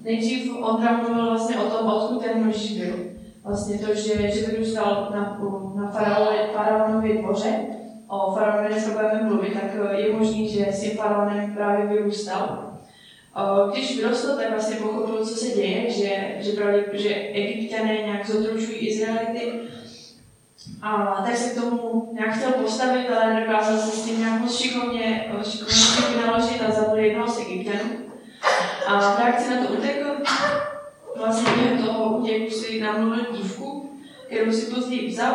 nejdřív on tam mluvil vlastně o tom, odkud ten Možíš byl. Vlastně to, že, že vyrůstal na, na faraonově dvoře, o faraonovi dneska budeme mluvit, tak je možný, že s tím faraonem právě vyrůstal. Když vyrostl, tak vlastně pochopil, co se děje, že, že, právě, že egyptiané nějak zotručují Izraelity. A tak se k tomu nějak chtěl postavit, ale nedokázal se s tím nějak moc šikovně, šikovně vynaložit a zabil jednoho z egyptianů. A v reakci na to utekl, vlastně toho útěku si namluvil dívku, kterou si později vzal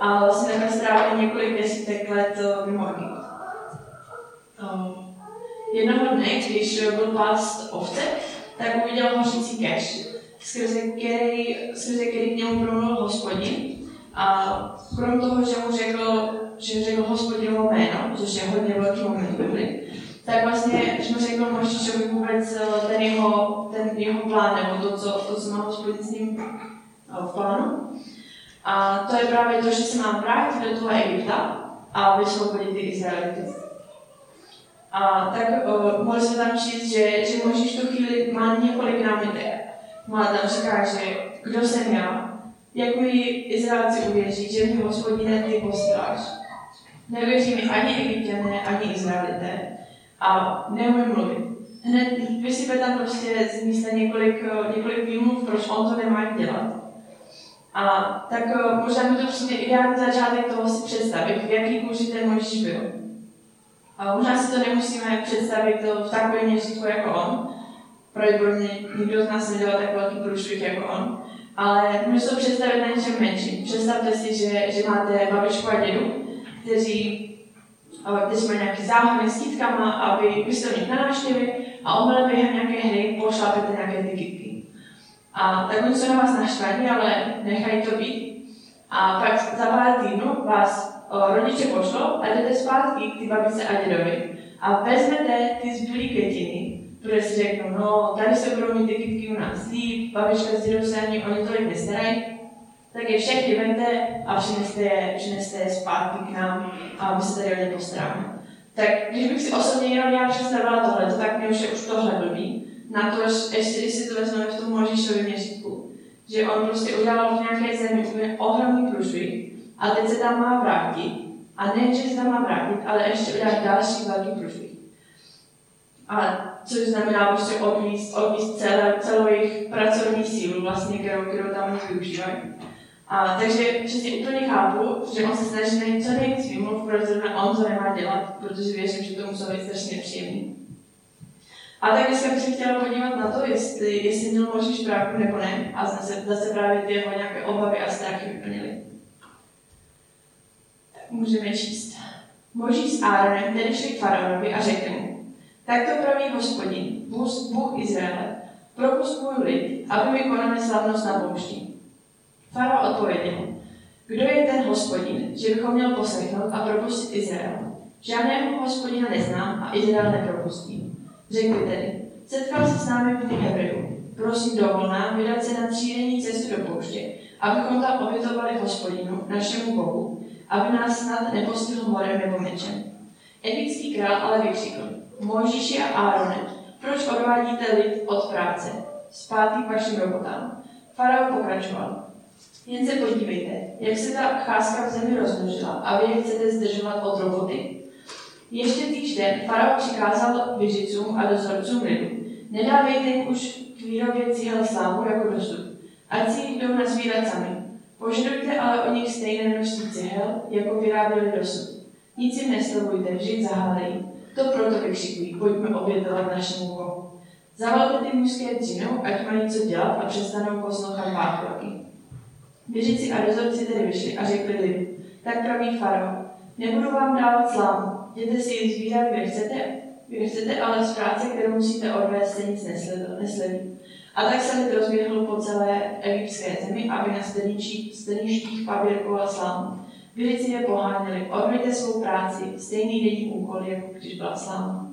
a vlastně takhle strávil několik desítek let eh, mimo Egypt. Um, Jednoho dne, když byl pást ovce, tak uviděl hořící keš, skrze který, skrze který k němu promluvil hospodin. A krom toho, že mu řekl, že řekl hospodinovo jméno, což je hodně velký moment Bibli, tak vlastně, že mu řekl Možíšovi vůbec eh, ten jeho, ten jeho plán, nebo to, co, to, co má hospodin s ním eh, v plánu. A to je právě to, že se mám vrátit do toho Egypta a vysvobodit ty Izraelity. A tak uh, mohli jsme tam číst, že, že Možíš tu chvíli má několik námitek. Má tam říká, že kdo jsem já, jak mi Izraelci uvěří, že mi hospodine ty posíláš. Nevěří mi ani egyptiané, ani Izraelité a neumím mluvit. Hned vysype tam prostě z místa několik, několik výmluv, proč on to nemá dělat. A tak možná mi to přijde ideální začátek toho si představit, v jaký kůži ten Možíš byl. A možná si to nemusíme představit v takovém měřítku jako on. Pravděpodobně nikdo z nás nedělal tak velký průšvih jako on. Ale můžu to představit na něčem menším. Představte si, že, že máte babičku a dědu, kteří, kteří mají nějaký záhony s kytkama a vy, vy jste nich na návštěvě a omylem během nějaké hry pošlapete nějaké ty kytky. A tak oni jsou na vás naštvaní, ale nechají to být. A pak za pár týdnů vás rodiče pošlo a jdete zpátky k ty babice a dědovi a vezmete ty zbylé květiny, které si řeknou, no, tady se budou mít ty kytky u nás líp, babička s dědou se ani oni tolik nestarají, tak je všechny vemte a přineste je, přineste je zpátky k nám a my se tady o ně postaráme. Tak když bych si osobně jenom já představila tohle, tak mě už je už tohle blbý. Na to, ještě když si to vezmeme v tom Možíšově měřítku, že on prostě udělal v nějaké zemi úplně ohromný průšvih, a teď se tam má vrátit. A ne, že se tam má vrátit, ale ještě udělat další velký průšvih. A což znamená prostě odvíst, odvíst celou jejich pracovní sílu, vlastně, kterou, kterou tam využívají. A, takže přesně úplně chápu, že on se snaží najít co nejvíc výmluv, proč zrovna on to nemá dělat, protože věřím, že to muselo být strašně příjemný. A tak bych se chtěla podívat na to, jestli, jestli měl možný pravdu nebo ne, a zase, zase právě ty jeho nějaké obavy a strachy vyplnily můžeme číst. Moží s Áronem tedy šli k faraonovi a řekli mu, tak to praví hospodin, Bůh, Bůh Izraele, propust můj lid, aby mi konali slavnost na poušti. Farao odpověděl, kdo je ten hospodin, že bychom měl poslechnout a propustit Izrael? Žádného hospodina neznám a Izrael nepropustím. Řekli tedy, setkal se s námi v Hebreu. Prosím dovol nám vydat se na třídenní cestu do pouště, abychom tam obětovali hospodinu, našemu Bohu, aby nás snad nepostihl morem nebo mečem. Egyptský král ale vykřikl, Možíši a Árone, proč odvádíte lid od práce? Zpátky k vašim robotám. Farao pokračoval. Jen se podívejte, jak se ta cházka v zemi rozmnožila a vy je chcete zdržovat od roboty. Ještě týžden farao přikázal vyřicům a dozorcům lidu. Nedávejte jim už k výrobě cíhel slámu jako dosud, ať si jdou nazvírat sami. Požadujte ale o nich stejné množství cihel, jako vyráběli dosud. Nic jim neslibujte, vždyť zahálejí. To proto vykřikují, pojďme obětovat našemu Bohu. Zavalte ty mužské dřinou, ať mají co dělat a přestanou poslouchat báchorky. Běžici a dozorci tedy vyšli a řekli lidu, tak praví farao, nebudu vám dávat slámu, jděte si ji sbírat, kde chcete, kde chcete, ale z práce, kterou musíte odvést, se nic nesleví. A tak se lid rozběhl po celé egyptské zemi, aby na steništích paběrkoval slámu. Vilici je poháněli, odmějte svou práci, stejný denní úkol, jako když byla sláma.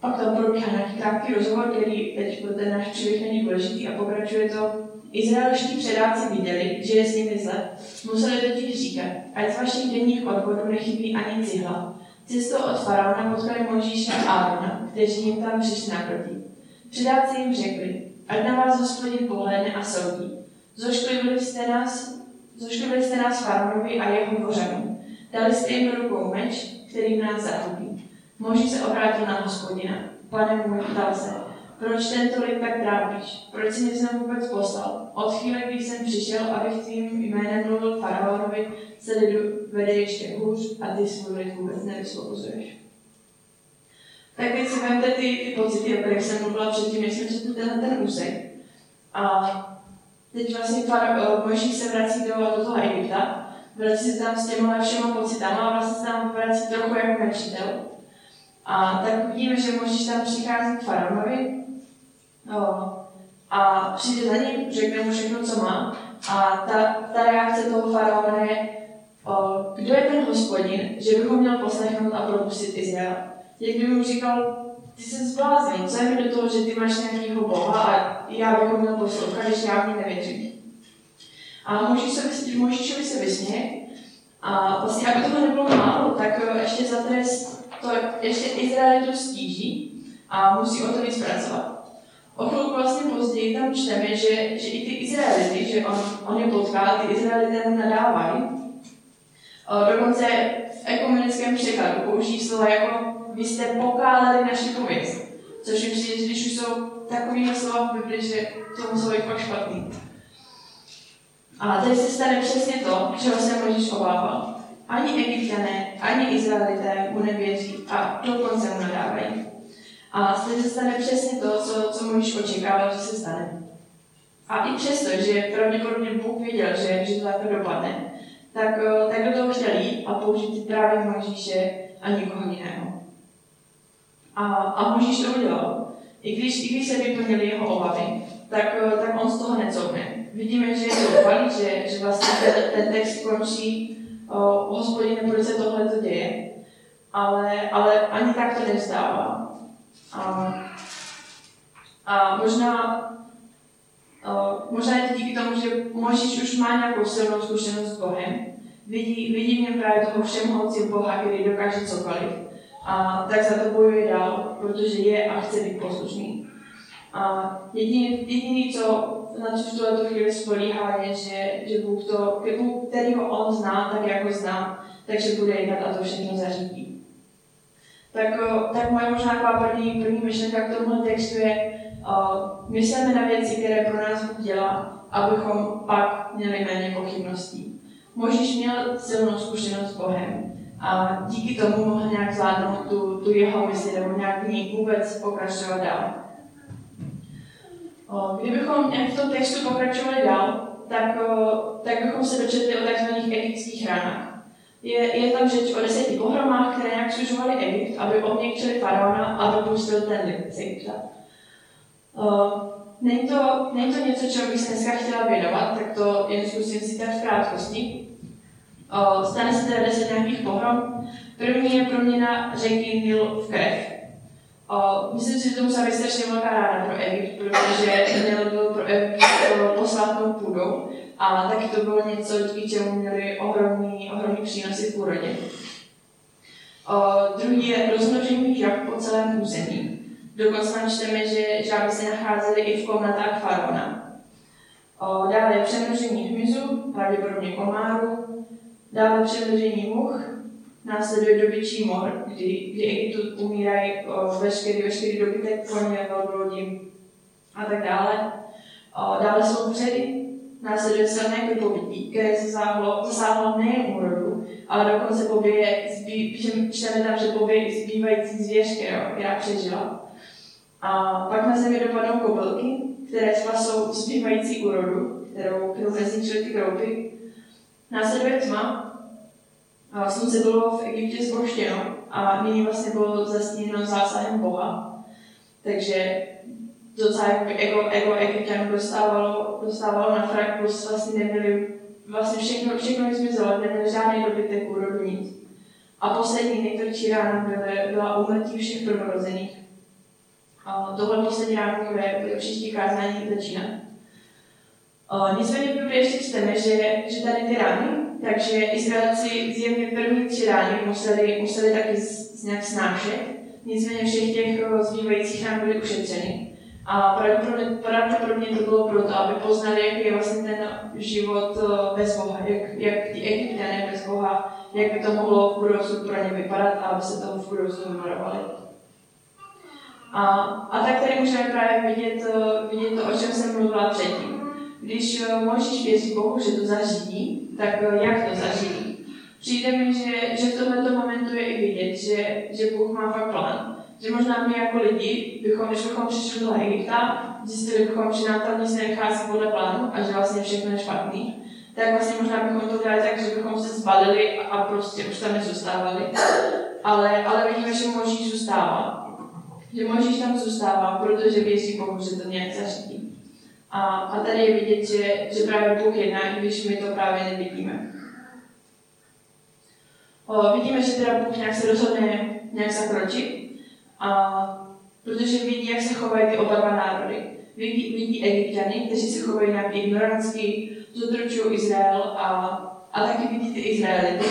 Pak tam probíhá nějaký krátký rozhovor, který teď pro ten náš příběh není důležitý a pokračuje to. Izraelští předáci viděli, že je s nimi zle. Museli totiž říkat, ať z vašich denních odvodů nechybí ani cihla. Cestou od faraona potkali Možíše a Árona, kteří jim tam přišli naproti. Předáci jim řekli, ať na vás hospodin pohledne a soudí. Zošklivili jste nás, zošklivili jste nás faraonovi a jeho dvořanům. Dali jste jim rukou meč, který nás zahubí. Moží se obrátil na hospodina. Pane můj, ptal se, proč tento lid tak trápíš? Proč jsi mě sem vůbec poslal? Od chvíle, když jsem přišel, abych tvým jménem mluvil faraonovi, se lidu vede ještě hůř a ty svůj lid vůbec nevysvobozuješ. Tak teď si vemte ty, ty pocity, o kterých jsem mluvila předtím, než jsem četl tenhle ten úsek. A teď vlastně Mojžíš se vrací do, do toho Egypta, vrací se tam s těma všema pocitama a vlastně se tam vrací trochu jako nečitel. A tak vidíme, že Mojžíš tam přichází k faraonovi a přijde za ním, řekne mu všechno, co má. A ta, ta reakce toho faraona je, kdo je ten hospodin, že bych ho měl poslechnout a propustit Izrael. Jak kdyby mu říkal, ty se zbláznil, co je mi do toho, že ty máš nějakého boha a já bych ho měl poslouchat, když já v ní nevěřím. A Možíšovi se vysměje a vlastně, aby toho nebylo málo, tak eh, ještě za trest to ještě Izraelitu stíží a musí o to víc pracovat. O chvilku vlastně později tam čteme, že, že i ty Izraelity, že on, on je potká, ty Izraelité mu nadávají. Dokonce v ekumenickém překladu použijí slova jako vy jste pokáleli naši pověst. Což mi přijde, když už jsou takový slova v Bibli, že to muselo být fakt špatný. A tady se stane přesně to, čeho se Možíš obával. Ani egyptiané, ani Izraelité mu nevěří a dokonce mu nadávají. A zde se stane přesně to, co, co Mojžíš očekával, že se stane. A i přesto, že pravděpodobně Bůh věděl, že, že to takto dopadne, tak, eh, tak do toho chtěl jít a použít právě Mojžíše a nikoho jiného. A, a Mojžíš to udělal. I když, I když se vyplnily jeho obavy, tak, eh, tak on z toho necouvne. Vidíme, že je zoufalý, že, že vlastně ten, ten text končí o eh, hospodine, proč se tohle to děje. Ale, ale ani tak to nevzdává. A, a možná, a možná je to díky tomu, že Možíš už má nějakou silnou zkušenost s Bohem. Vidí, vidí v něm právě toho všemohoucí Boha, který dokáže cokoliv. A tak za to bojuje dál, protože je a chce být poslušný. A jediný, jediný co, na co v tuhle chvíli spolíhá, je, že, že Bůh, to, Bůh, který ho on zná, tak jako zná, takže bude jednat a to všechno zařídí tak, eh, tak moje možná taková první, první myšlenka k tomuhle textu je, uh, myslíme na věci, které pro nás Bůh dělá, abychom pak měli méně pochybností. Možíš měl silnou zkušenost s Bohem a díky tomu mohl nějak zvládnout tu, tu jeho mysli nebo nějak v ní vůbec pokračovat dál. Uh, kdybychom v tom textu pokračovali dál, tak, uh, tak bychom se dočetli o tzv. egyptských ranách je, je tam řeč o deseti pohromách, které nějak služovaly Egypt, aby obněkčili faraona a dopustil ten lid Egypta. Uh, není, to, není to něco, čeho bych se dneska chtěla věnovat, tak to jen zkusím si tak v krátkosti. Uh, stane se teda deset nějakých pohrom. První je proměna řeky Nil v krev. Uh, myslím si, že to musela být strašně velká ráda pro Egypt, protože Nil byl pro Egypt posvátnou půdou a taky to bylo něco, díky čemu měli ohromný, ohromný přínosy v úrodě. druhý je rozmnožení žab po celém území. Dokonce čteme, že žáby se nacházely i v komnatách faraona. O, dále přemnožení hmyzu, pravděpodobně komáru. Dále přemnožení much, následuje dobyčí mor, kdy, kdy Egyptu umírají o, veškerý, veškerý dobytek, koně, velbloudi a tak dále. O, dále jsou vředy, následuje silné krpobytí, které zasáhlo, zasáhlo nejen úrodu, ale dokonce pobije, zbý, čteme tam, že pobije i zbývající zvěř, která, která přežila. A pak na zemi dopadnou kobylky, které spasou zbývající úrodu, kterou, kterou nezničily ty kroupy. Následuje tma, a slunce bylo v Egyptě zboštěno a nyní vlastně bylo zastíněno zásahem Boha. Takže docela jako ego Egyptianů dostávalo, dostávalo na frak, plus vlastně nebyli, vlastně všechno, všechno mi zmizelo, nebyl žádný dobytek úrodu nic. A poslední nejtvrdší ráno byly, byla umrtí všech prvorozených. A tohle poslední ráno bude, příští kázání začínat. nicméně v Bibli ještě čteme, že, že tady ty rány, takže Izraelci zjevně první tři rány museli, museli taky z, nějak snášet, nicméně všech těch zbývajících rán byly ušetřeny. A pravděpodobně, pravděpodobně to bylo proto, aby poznali, jaký je vlastně ten život eh, bez Boha, jak, jak ty egyptiané bez Boha, jak by to mohlo v budoucnu pro ně vypadat a aby se toho v budoucnu vyvarovali. A, a tak tady můžeme právě vidět, eh, vidět to, o čem jsem mluvila předtím. Když eh, Mojžíš věří Bohu, že to zařídí, tak jak to zařídí? Přijde mi, že, že v tomto momentu je i vidět, že, že Bůh má fakt plán že možná my jako lidi, bychom, když bychom přišli do Egypta, zjistili bychom, že nám tam nic nevychází podle plánu a že vlastně všechno je špatný, tak vlastně možná bychom to dělali tak, že bychom se zbalili a prostě už tam nezůstávali. Ale, ale vidíme, že Možíš zůstává. Že Možíš tam zůstává, protože věří Bohu, že to nějak zařídí. A, a tady je vidět, že, že právě Bůh jedná, i když my to právě nevidíme. O, vidíme, že teda Bůh nějak se rozhodne nějak zakročit, a protože vidí, jak se chovají ty oba dva národy. Vidí, vidí egyptiany, kteří se chovají nějak ignorantsky, zotročují Izrael a, a taky vidí ty Izraelity,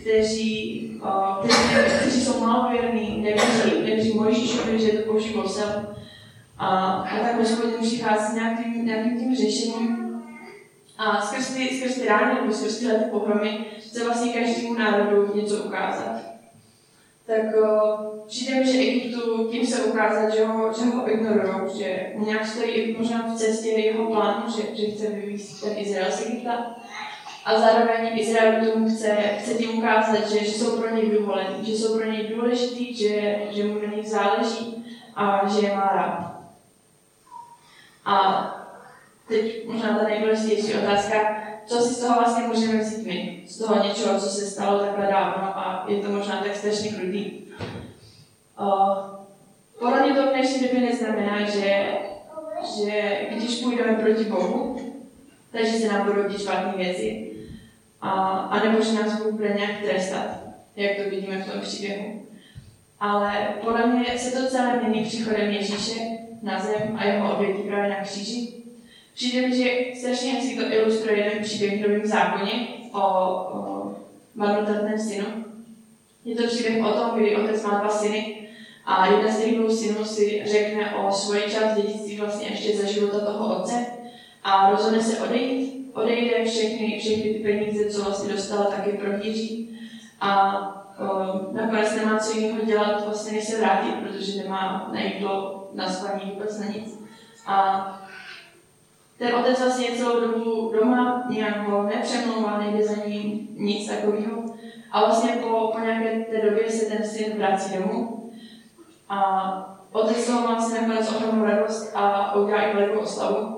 kteří, kteří, kteří jsou malověrní, nevěří, nevěří Mojžíšovi, že to boží posel. A, a tak hospodin přichází nějakým, nějakým tím řešením. A skrz ty, skrz ty rány nebo skrz tyhle ty pohromy chce vlastně každému národu něco ukázat tak uh, přijde mi, že Egyptu tím se ukázat, že ho, že ho ignorují, že nějak stojí možná v cestě jeho plánu, že, že chce vyvízt ten Izrael z Egypta. A zároveň Izrael tomu chce, chce tím ukázat, že, že jsou pro něj vyvolení, že jsou pro něj důležitý, že, že mu na nich záleží a že je má rád. A teď možná ta nejdůležitější otázka, co si z toho vlastně můžeme vzít my, z toho něčeho, co se stalo takhle dávno a je to možná tak strašně krutý. Podle to v dnešní době neznamená, že, že když půjdeme proti Bohu, takže se nám budou dít špatné věci. A, a nebo že nás bude nějak trestat, jak to vidíme v tom příběhu. Ale podle mě se to celé mění příchodem Ježíše na zem a jeho obětí právě na kříži. Přijde mi, že strašně hezky to ilustruje jeden příběh v Novém zákoně o, o marnotratném synu. Je to příběh o tom, kdy otec má dva syny a jeden z těch dvou synů si řekne o svoji část dědictví vlastně ještě za života toho otce a rozhodne se odejít, odejde všechny, všechny ty peníze, co vlastně dostal, taky prohýří a o, nakonec nemá co jiného dělat, vlastně než se vrátit, protože nemá na jídlo, na spaní, vůbec na nic. A ten otec vlastně celou dobu doma nějak ho nepřemlouvá, nejde za ním nic takového. A vlastně po, po nějaké té době se ten syn vrací domů. A otec toho má si nakonec ohromnou radost a udělá i velikou oslavu.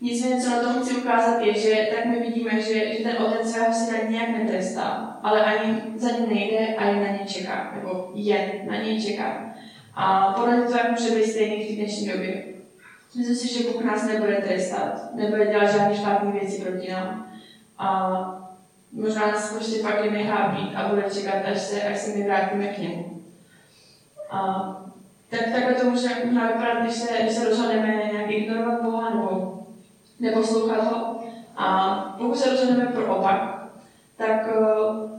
Nicméně, co na tom chci ukázat, je, že tak my vidíme, že, že ten otec svého syna nějak netrestá, ale ani za ním nejde, ani na ně čeká, nebo jen na něj čeká. A podle mě to může být stejný v dnešní době. Myslím si, že Bůh nás nebude trestat, nebude dělat žádné špatné věci proti nám. A možná nás prostě fakt jen nechá být a bude čekat, až se, až se my vrátíme k němu. A tak takhle to může možná vypadat, když se, když se rozhodneme nějak ignorovat Boha nebo neposlouchat ho. A pokud se rozhodneme pro opak, tak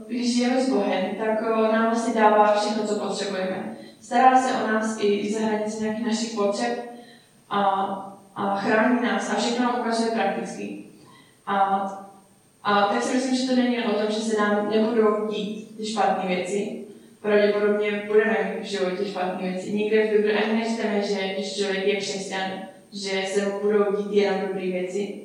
když žijeme s Bohem, tak nám vlastně dává všechno, co potřebujeme. Stará se o nás i za hranice nějakých našich potřeb, a, a chrání nás a všechno nám ukazuje prakticky. A, a tak si myslím, že to není o tom, že se nám nebudou dít ty špatné věci. Pravděpodobně budeme mít v životě špatné věci. Nikde v Bibli ani nečteme, že když člověk je křesťan, že se mu budou dít jenom dobré věci.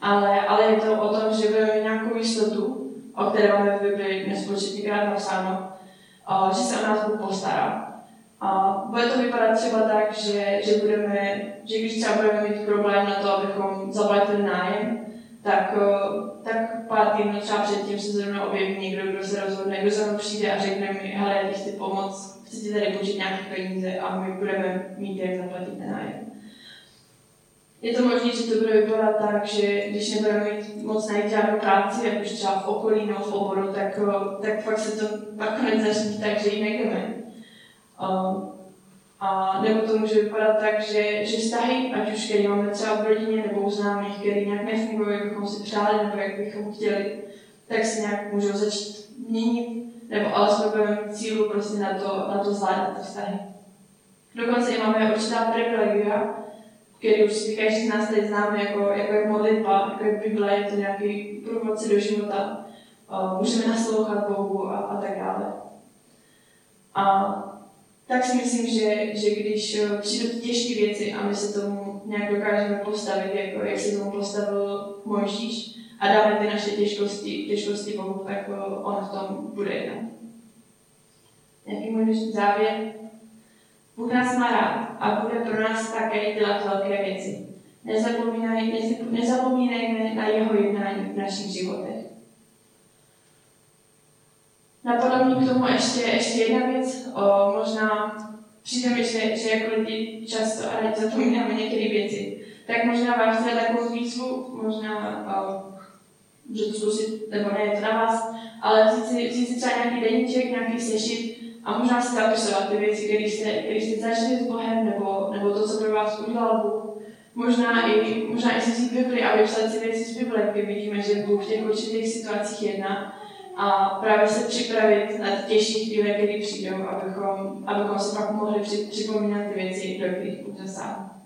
Ale, ale je to o tom, že budeme mít nějakou jistotu, o které máme v Bibli nespočetněkrát napsáno, že se o nás Bůh postará. A bude to vypadat třeba tak, že, že, budeme, že když třeba budeme mít problém na to, abychom zaplatili nájem, tak, tak pár týdnů třeba předtím se zrovna objeví někdo, kdo se rozhodne, kdo za mnou přijde a řekne mi, hele, já chci pomoct, chci ti tady půjčit nějaké peníze a my budeme mít jak zaplatit ten nájem. Je to možné, že to bude vypadat tak, že když nebudeme mít moc najít žádnou práci, jak už třeba v okolí nebo v oboru, tak, tak fakt se to nakonec začne tak, že ji nejdeme. Um, a nebo to může vypadat tak, že, že vztahy, ať už který máme třeba v rodině nebo u známých, který nějak nefungují, jak bychom si přáli nebo jak bychom chtěli, tak se nějak můžou začít měnit, nebo alespoň budeme mít cílu prostě na to, na to zvládat ty vztahy. Dokonce i máme určitá privilegia, který už si každý z nás teď známe jako, jako je modlitba, jako je Bible, je to nějaký průvodce do života. Uh, můžeme naslouchat Bohu a, a tak dále. A tak si myslím, že, že když přijdou těžké věci a my se tomu nějak dokážeme postavit, jako jak se tomu postavil Mojžíš, a dáme ty naše těžkosti, těžkosti Bohu, tak on v tom bude jednat. Nějaký můj závěr? Bůh nás má rád a bude pro nás také dělat velké věci. Nezapomínejme na jeho jednání v našich životech. Napadlo mi k tomu ještě, ještě jedna věc. O, možná přijde mi, že, že jako lidi často a rádi zapomínáme některé věci. Tak možná vám chtěla takovou výzvu, možná o, můžete zkusit, nebo ne, je to na vás, ale vzít si, vzít si třeba nějaký deníček, nějaký sešit a možná si zapisovat ty věci, které jste, které jste začali s Bohem, nebo, nebo to, co pro vás udělal Bůh. Možná i, možná i si vzít Bibli a vypsat si věci z Bible, kdy vidíme, že Bůh v těch určitých situacích jedná a právě se připravit na těžší chvíle, které přijdou, abychom, abychom se pak mohli připomínat ty věci, do kterých Bůh zasáhl.